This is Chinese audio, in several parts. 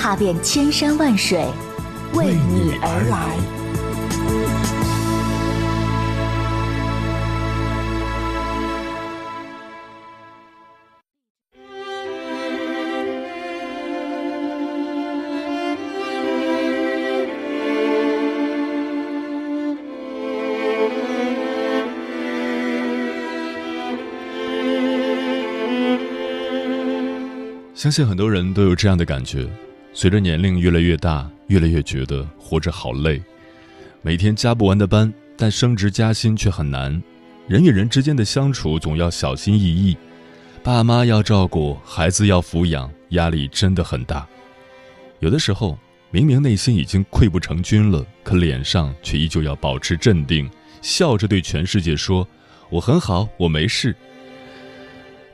踏遍千山万水，为你而来。相信很多人都有这样的感觉：随着年龄越来越大，越来越觉得活着好累，每天加不完的班，但升职加薪却很难。人与人之间的相处总要小心翼翼，爸妈要照顾，孩子要抚养，压力真的很大。有的时候，明明内心已经溃不成军了，可脸上却依旧要保持镇定，笑着对全世界说：“我很好，我没事。”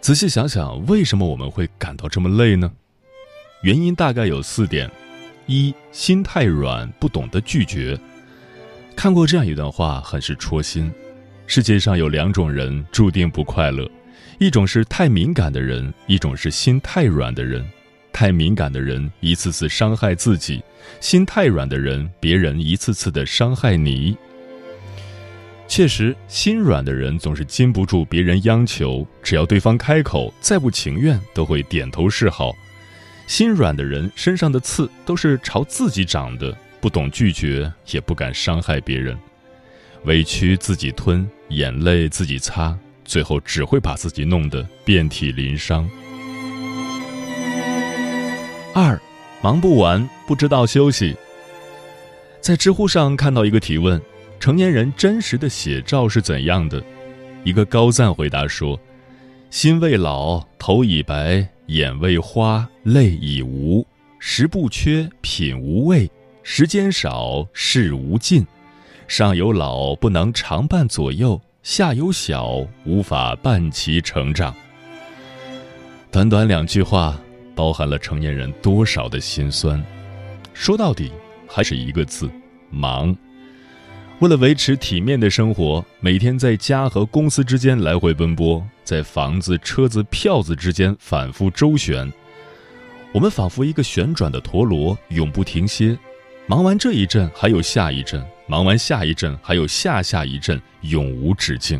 仔细想想，为什么我们会感到这么累呢？原因大概有四点：一、心太软，不懂得拒绝。看过这样一段话，很是戳心。世界上有两种人注定不快乐，一种是太敏感的人，一种是心太软的人。太敏感的人一次次伤害自己，心太软的人，别人一次次的伤害你。确实，心软的人总是禁不住别人央求，只要对方开口，再不情愿都会点头示好。心软的人身上的刺都是朝自己长的，不懂拒绝，也不敢伤害别人，委屈自己吞，眼泪自己擦，最后只会把自己弄得遍体鳞伤。二，忙不完，不知道休息。在知乎上看到一个提问。成年人真实的写照是怎样的？一个高赞回答说：“心未老，头已白，眼未花，泪已无，食不缺，品无味，时间少，事无尽。上有老不能常伴左右，下有小无法伴其成长。”短短两句话，包含了成年人多少的心酸？说到底，还是一个字：忙。为了维持体面的生活，每天在家和公司之间来回奔波，在房子、车子、票子之间反复周旋，我们仿佛一个旋转的陀螺，永不停歇。忙完这一阵，还有下一阵；忙完下一阵，还有下下一阵，永无止境。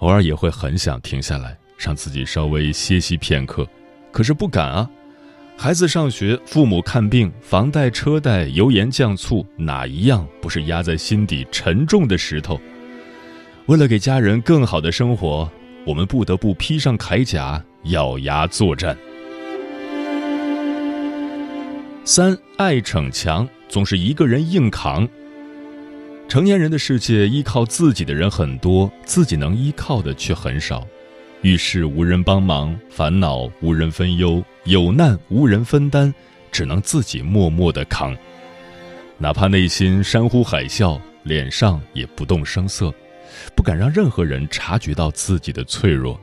偶尔也会很想停下来，让自己稍微歇息片刻，可是不敢啊。孩子上学，父母看病，房贷车贷，油盐酱醋，哪一样不是压在心底沉重的石头？为了给家人更好的生活，我们不得不披上铠甲，咬牙作战。三爱逞强，总是一个人硬扛。成年人的世界，依靠自己的人很多，自己能依靠的却很少。遇事无人帮忙，烦恼无人分忧，有难无人分担，只能自己默默的扛。哪怕内心山呼海啸，脸上也不动声色，不敢让任何人察觉到自己的脆弱。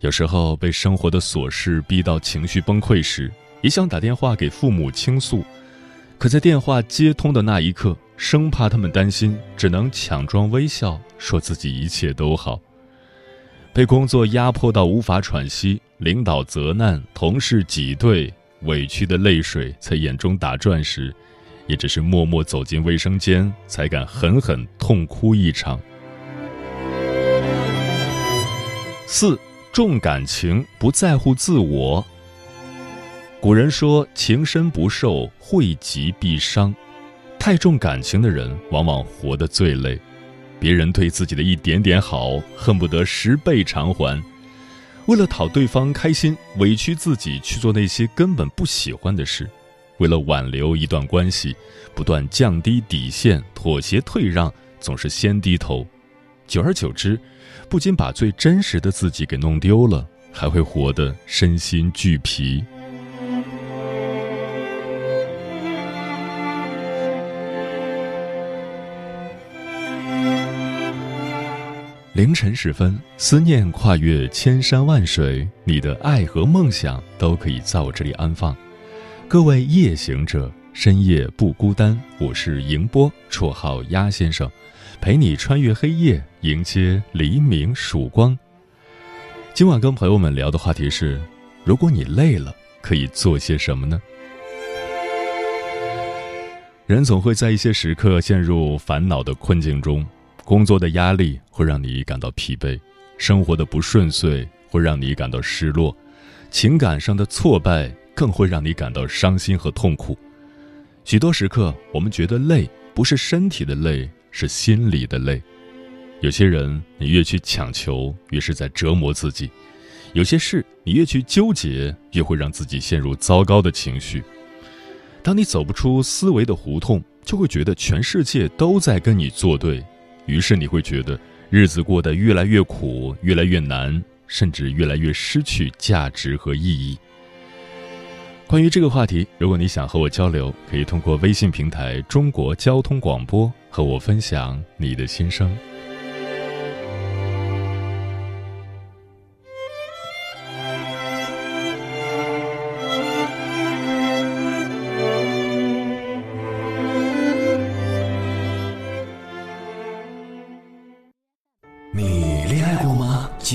有时候被生活的琐事逼到情绪崩溃时，也想打电话给父母倾诉，可在电话接通的那一刻，生怕他们担心，只能强装微笑，说自己一切都好。被工作压迫到无法喘息，领导责难，同事挤兑，委屈的泪水在眼中打转时，也只是默默走进卫生间，才敢狠狠痛哭一场。四重感情，不在乎自我。古人说：“情深不寿，惠及必伤。”太重感情的人，往往活得最累。别人对自己的一点点好，恨不得十倍偿还。为了讨对方开心，委屈自己去做那些根本不喜欢的事；为了挽留一段关系，不断降低底线，妥协退让，总是先低头。久而久之，不仅把最真实的自己给弄丢了，还会活得身心俱疲。凌晨时分，思念跨越千山万水，你的爱和梦想都可以在我这里安放。各位夜行者，深夜不孤单。我是迎波，绰号鸭先生，陪你穿越黑夜，迎接黎明曙光。今晚跟朋友们聊的话题是：如果你累了，可以做些什么呢？人总会在一些时刻陷入烦恼的困境中。工作的压力会让你感到疲惫，生活的不顺遂会让你感到失落，情感上的挫败更会让你感到伤心和痛苦。许多时刻，我们觉得累，不是身体的累，是心里的累。有些人，你越去强求，越是在折磨自己；有些事，你越去纠结，越会让自己陷入糟糕的情绪。当你走不出思维的胡同，就会觉得全世界都在跟你作对。于是你会觉得日子过得越来越苦，越来越难，甚至越来越失去价值和意义。关于这个话题，如果你想和我交流，可以通过微信平台“中国交通广播”和我分享你的心声。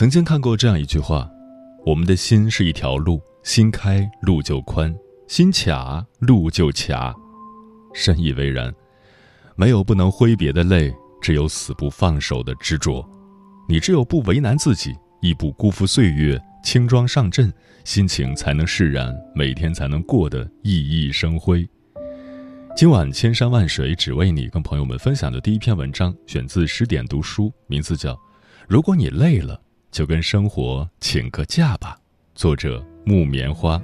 曾经看过这样一句话：“我们的心是一条路，心开路就宽，心卡路就卡。”深以为然。没有不能挥别的泪，只有死不放手的执着。你只有不为难自己，亦不辜负岁月，轻装上阵，心情才能释然，每天才能过得熠熠生辉。今晚千山万水只为你，跟朋友们分享的第一篇文章，选自十点读书，名字叫《如果你累了》。就跟生活请个假吧。作者：木棉花。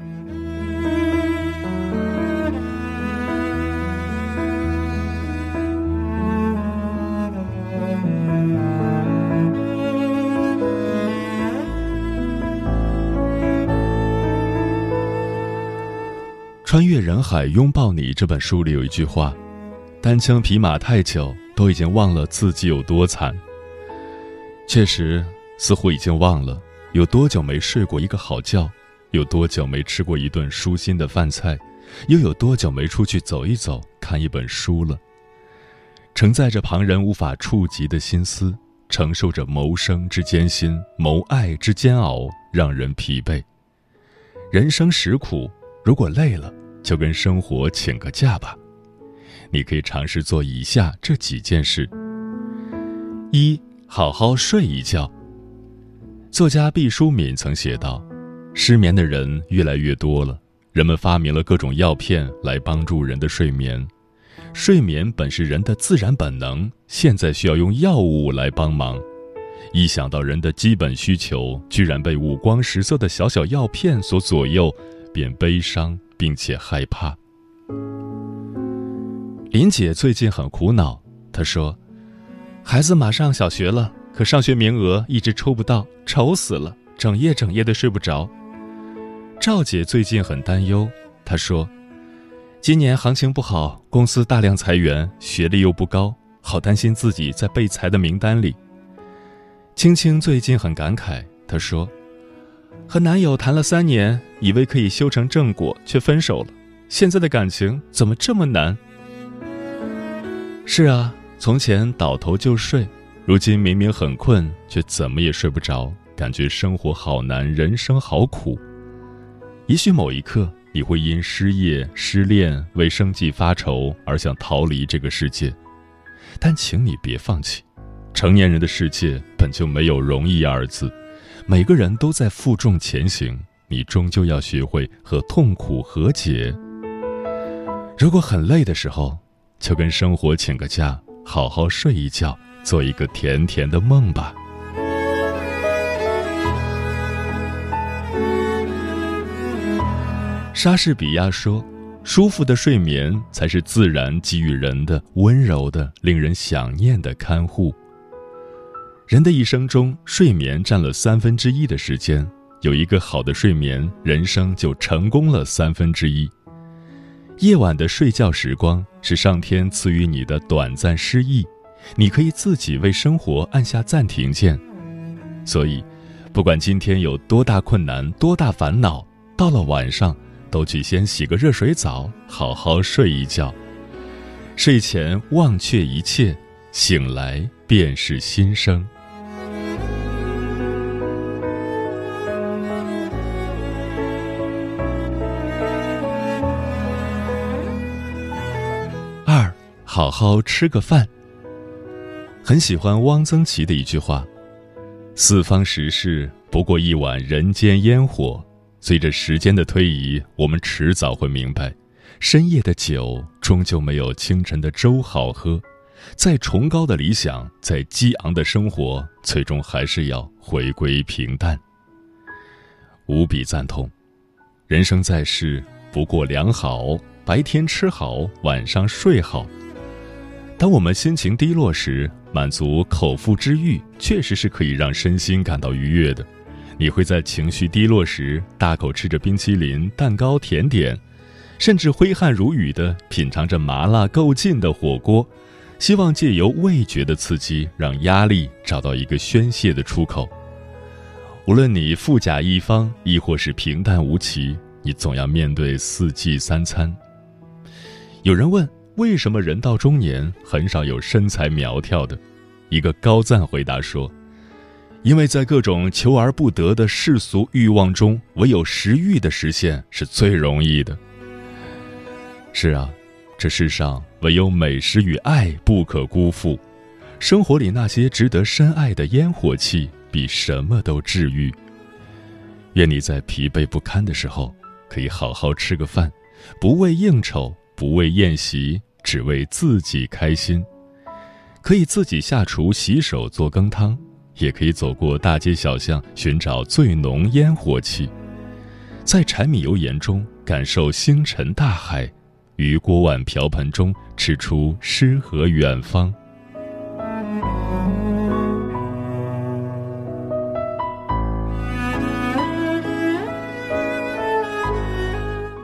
穿越人海拥抱你这本书里有一句话：“单枪匹马太久，都已经忘了自己有多惨。”确实。似乎已经忘了有多久没睡过一个好觉，有多久没吃过一顿舒心的饭菜，又有多久没出去走一走、看一本书了。承载着旁人无法触及的心思，承受着谋生之艰辛、谋爱之煎熬，让人疲惫。人生实苦，如果累了，就跟生活请个假吧。你可以尝试做以下这几件事：一、好好睡一觉。作家毕淑敏曾写道：“失眠的人越来越多了，人们发明了各种药片来帮助人的睡眠。睡眠本是人的自然本能，现在需要用药物来帮忙。一想到人的基本需求居然被五光十色的小小药片所左右，便悲伤并且害怕。”林姐最近很苦恼，她说：“孩子马上小学了。”可上学名额一直抽不到，愁死了，整夜整夜的睡不着。赵姐最近很担忧，她说：“今年行情不好，公司大量裁员，学历又不高，好担心自己在被裁的名单里。”青青最近很感慨，她说：“和男友谈了三年，以为可以修成正果，却分手了。现在的感情怎么这么难？”是啊，从前倒头就睡。如今明明很困，却怎么也睡不着，感觉生活好难，人生好苦。也许某一刻，你会因失业、失恋、为生计发愁而想逃离这个世界，但请你别放弃。成年人的世界本就没有容易二字，每个人都在负重前行，你终究要学会和痛苦和解。如果很累的时候，就跟生活请个假，好好睡一觉。做一个甜甜的梦吧。莎士比亚说：“舒服的睡眠才是自然给予人的温柔的、令人想念的看护。”人的一生中，睡眠占了三分之一的时间。有一个好的睡眠，人生就成功了三分之一。夜晚的睡觉时光是上天赐予你的短暂失忆。你可以自己为生活按下暂停键，所以，不管今天有多大困难、多大烦恼，到了晚上，都去先洗个热水澡，好好睡一觉。睡前忘却一切，醒来便是新生。二，好好吃个饭。很喜欢汪曾祺的一句话：“四方时事不过一碗人间烟火。”随着时间的推移，我们迟早会明白，深夜的酒终究没有清晨的粥好喝。再崇高的理想，再激昂的生活，最终还是要回归平淡。无比赞同，人生在世不过良好，白天吃好，晚上睡好。当我们心情低落时，满足口腹之欲确实是可以让身心感到愉悦的。你会在情绪低落时大口吃着冰淇淋、蛋糕、甜点，甚至挥汗如雨地品尝着麻辣够劲的火锅，希望借由味觉的刺激，让压力找到一个宣泄的出口。无论你富甲一方，亦或是平淡无奇，你总要面对四季三餐。有人问。为什么人到中年很少有身材苗条的？一个高赞回答说：“因为在各种求而不得的世俗欲望中，唯有食欲的实现是最容易的。”是啊，这世上唯有美食与爱不可辜负。生活里那些值得深爱的烟火气，比什么都治愈。愿你在疲惫不堪的时候，可以好好吃个饭，不为应酬，不为宴席。只为自己开心，可以自己下厨洗手做羹汤，也可以走过大街小巷寻找最浓烟火气，在柴米油盐中感受星辰大海，于锅碗瓢盆中吃出诗和远方。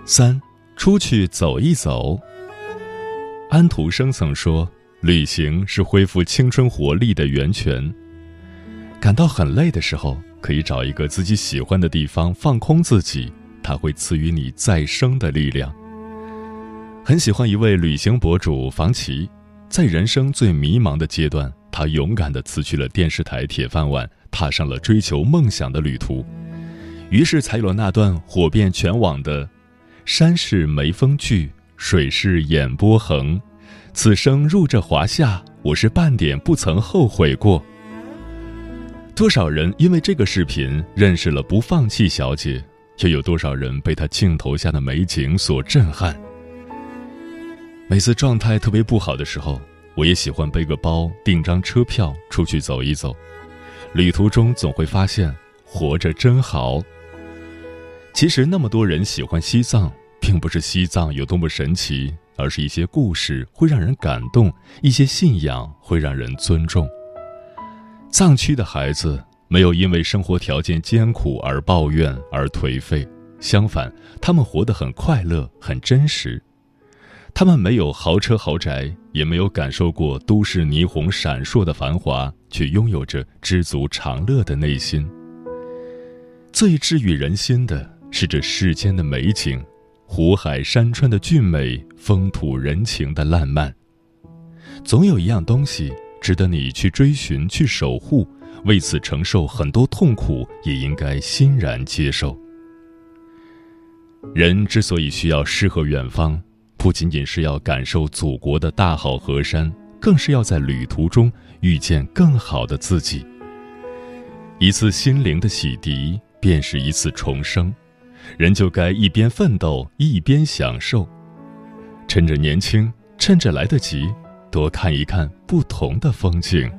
三，出去走一走。安徒生曾说：“旅行是恢复青春活力的源泉。感到很累的时候，可以找一个自己喜欢的地方放空自己，它会赐予你再生的力量。”很喜欢一位旅行博主房琪，在人生最迷茫的阶段，他勇敢地辞去了电视台铁饭碗，踏上了追求梦想的旅途。于是才有了那段火遍全网的“山是眉峰聚”。水是眼波横，此生入这华夏，我是半点不曾后悔过。多少人因为这个视频认识了不放弃小姐，又有多少人被她镜头下的美景所震撼？每次状态特别不好的时候，我也喜欢背个包，订张车票出去走一走。旅途中总会发现，活着真好。其实那么多人喜欢西藏。并不是西藏有多么神奇，而是一些故事会让人感动，一些信仰会让人尊重。藏区的孩子没有因为生活条件艰苦而抱怨而颓废，相反，他们活得很快乐，很真实。他们没有豪车豪宅，也没有感受过都市霓虹闪烁的繁华，却拥有着知足常乐的内心。最治愈人心的是这世间的美景。湖海山川的俊美，风土人情的烂漫，总有一样东西值得你去追寻、去守护，为此承受很多痛苦，也应该欣然接受。人之所以需要诗和远方，不仅仅是要感受祖国的大好河山，更是要在旅途中遇见更好的自己。一次心灵的洗涤，便是一次重生。人就该一边奋斗，一边享受。趁着年轻，趁着来得及，多看一看不同的风景。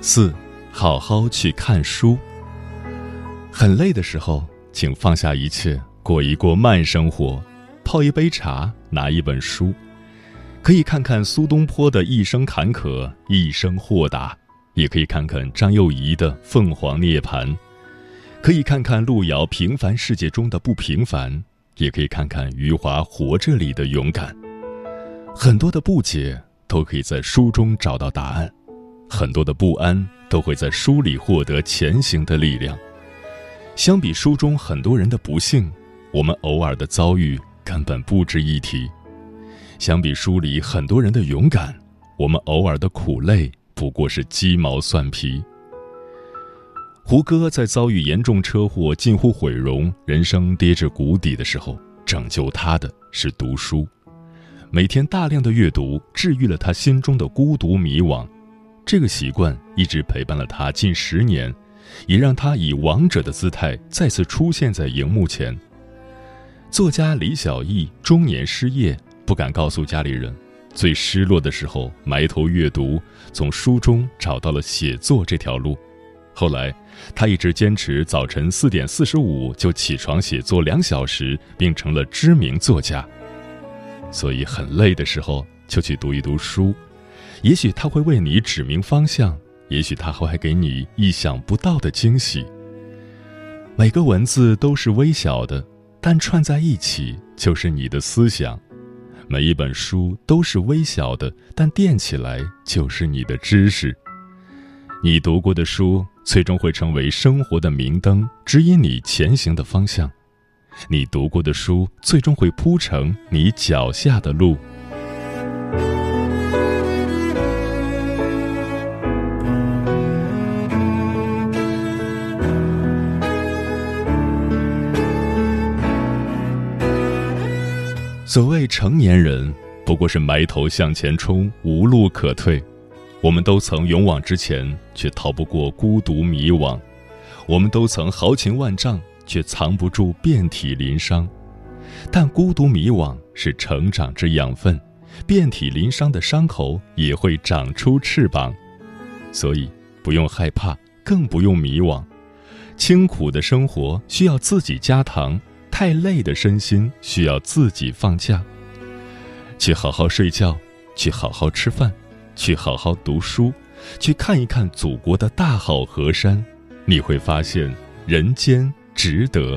四，好好去看书。很累的时候，请放下一切，过一过慢生活，泡一杯茶，拿一本书，可以看看苏东坡的一生坎坷，一生豁达；也可以看看张幼仪的凤凰涅槃，可以看看路遥平凡世界中的不平凡，也可以看看余华活着里的勇敢。很多的不解都可以在书中找到答案。很多的不安都会在书里获得前行的力量。相比书中很多人的不幸，我们偶尔的遭遇根本不值一提；相比书里很多人的勇敢，我们偶尔的苦累不过是鸡毛蒜皮。胡歌在遭遇严重车祸、近乎毁容、人生跌至谷底的时候，拯救他的是读书。每天大量的阅读，治愈了他心中的孤独迷惘。这个习惯一直陪伴了他近十年，也让他以王者的姿态再次出现在荧幕前。作家李小艺中年失业，不敢告诉家里人，最失落的时候埋头阅读，从书中找到了写作这条路。后来，他一直坚持早晨四点四十五就起床写作两小时，并成了知名作家。所以，很累的时候就去读一读书。也许他会为你指明方向，也许他会给你意想不到的惊喜。每个文字都是微小的，但串在一起就是你的思想；每一本书都是微小的，但垫起来就是你的知识。你读过的书，最终会成为生活的明灯，指引你前行的方向；你读过的书，最终会铺成你脚下的路。所谓成年人，不过是埋头向前冲，无路可退。我们都曾勇往直前，却逃不过孤独迷惘；我们都曾豪情万丈，却藏不住遍体鳞伤。但孤独迷惘是成长之养分，遍体鳞伤的伤口也会长出翅膀。所以，不用害怕，更不用迷惘。清苦的生活需要自己加糖。太累的身心需要自己放假，去好好睡觉，去好好吃饭，去好好读书，去看一看祖国的大好河山，你会发现人间值得。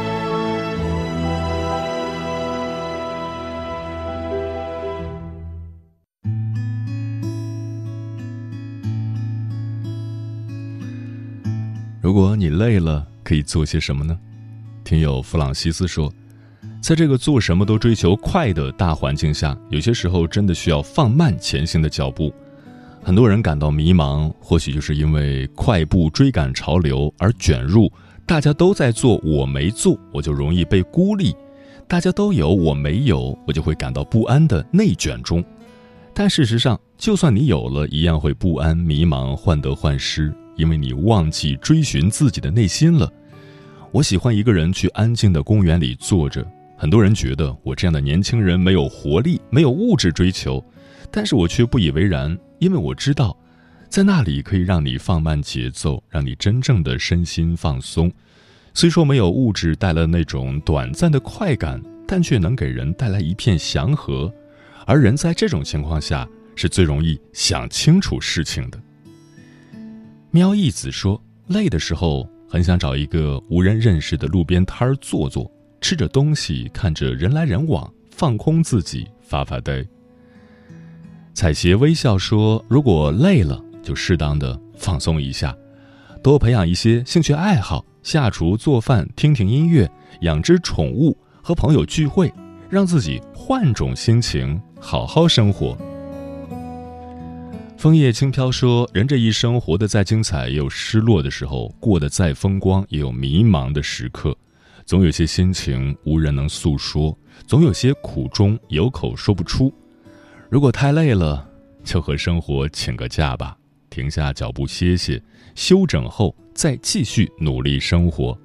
如果你累了，可以做些什么呢？听友弗朗西斯说，在这个做什么都追求快的大环境下，有些时候真的需要放慢前行的脚步。很多人感到迷茫，或许就是因为快步追赶潮流而卷入大家都在做，我没做，我就容易被孤立；大家都有，我没有，我就会感到不安的内卷中。但事实上，就算你有了一样会不安、迷茫、患得患失。因为你忘记追寻自己的内心了。我喜欢一个人去安静的公园里坐着。很多人觉得我这样的年轻人没有活力，没有物质追求，但是我却不以为然，因为我知道，在那里可以让你放慢节奏，让你真正的身心放松。虽说没有物质带来那种短暂的快感，但却能给人带来一片祥和。而人在这种情况下是最容易想清楚事情的。喵义子说，累的时候很想找一个无人认识的路边摊儿坐坐，吃着东西，看着人来人往，放空自己，发发呆。彩鞋微笑说，如果累了，就适当的放松一下，多培养一些兴趣爱好。下厨做饭，听听音乐，养只宠物，和朋友聚会，让自己换种心情，好好生活。枫叶轻飘说：“人这一生活得再精彩，也有失落的时候；过得再风光，也有迷茫的时刻。总有些心情无人能诉说，总有些苦衷有口说不出。如果太累了，就和生活请个假吧，停下脚步歇歇，休整后。”再继续努力生活，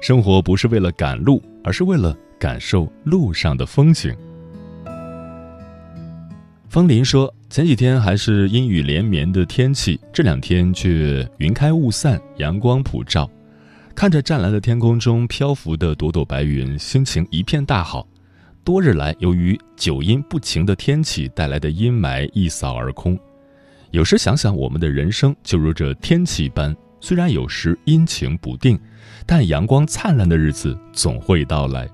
生活不是为了赶路，而是为了感受路上的风景。风林说：“前几天还是阴雨连绵的天气，这两天却云开雾散，阳光普照。看着湛蓝的天空中漂浮的朵朵白云，心情一片大好。多日来，由于久阴不晴的天气带来的阴霾一扫而空。有时想想，我们的人生就如这天气般。”虽然有时阴晴不定，但阳光灿烂的日子总会到来。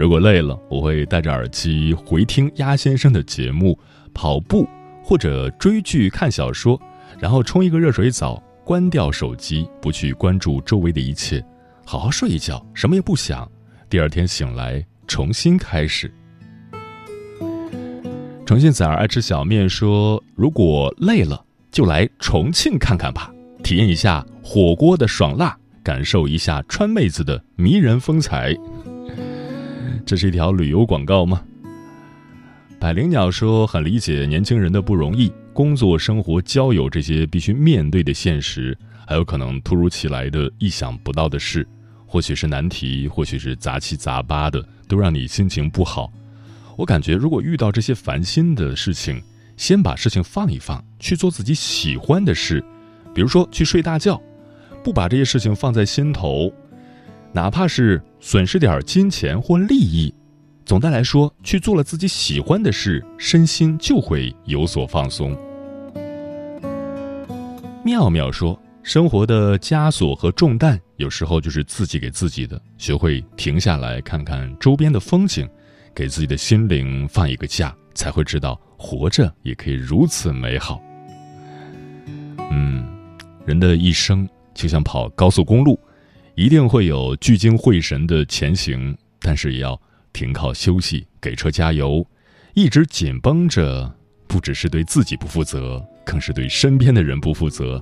如果累了，我会戴着耳机回听鸭先生的节目，跑步或者追剧、看小说，然后冲一个热水澡，关掉手机，不去关注周围的一切，好好睡一觉，什么也不想。第二天醒来，重新开始。重庆崽儿爱吃小面说：“如果累了，就来重庆看看吧。”体验一下火锅的爽辣，感受一下川妹子的迷人风采。这是一条旅游广告吗？百灵鸟说很理解年轻人的不容易，工作、生活、交友这些必须面对的现实，还有可能突如其来的意想不到的事，或许是难题，或许是杂七杂八的，都让你心情不好。我感觉如果遇到这些烦心的事情，先把事情放一放，去做自己喜欢的事。比如说去睡大觉，不把这些事情放在心头，哪怕是损失点金钱或利益，总的来说，去做了自己喜欢的事，身心就会有所放松。妙妙说：“生活的枷锁和重担，有时候就是自己给自己的。学会停下来看看周边的风景，给自己的心灵放一个假，才会知道活着也可以如此美好。”嗯。人的一生就像跑高速公路，一定会有聚精会神的前行，但是也要停靠休息，给车加油。一直紧绷着，不只是对自己不负责，更是对身边的人不负责。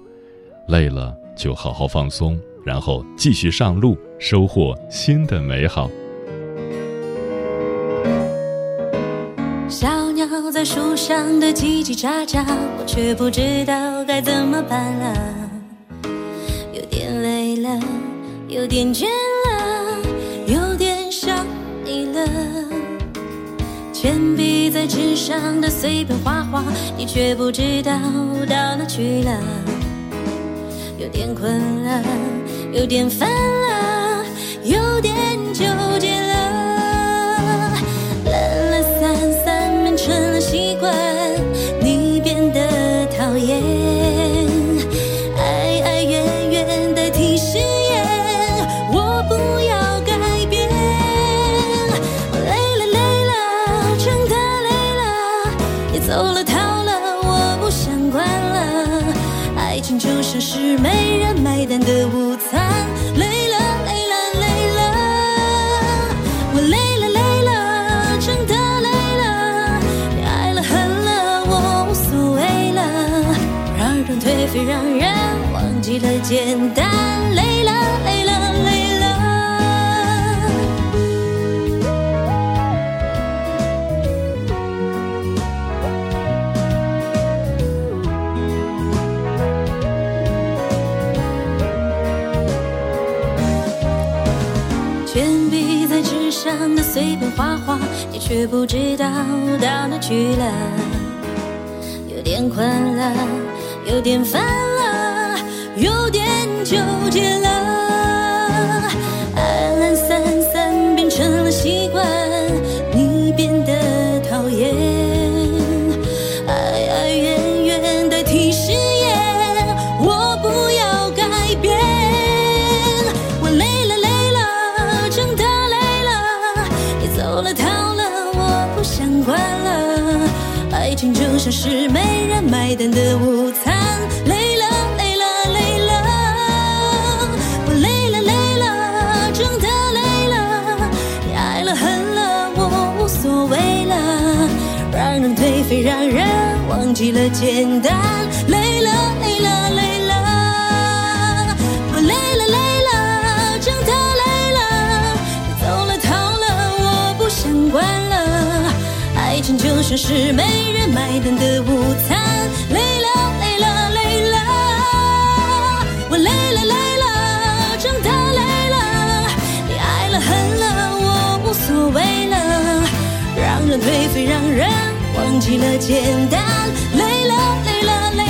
累了就好好放松，然后继续上路，收获新的美好。小鸟在树上的叽叽喳喳，我却不知道该怎么办了。有点累了有点倦了，有点想你了。铅笔在纸上的随便画画，你却不知道到哪去了。有点困了，有点烦了，有点纠结了。懒懒散散变成了习惯，却不知道到哪去了。有点困了，有点烦了，有点纠结了。了简单，累了累了累了，我累了累了，真的累了。走了逃了，我不想管了。爱情就像是没人买单的午餐，累了累了累了，我累了累了，真的累了。你爱了恨了，我无所谓了，让人颓废，让人忘记了简单。累了累了累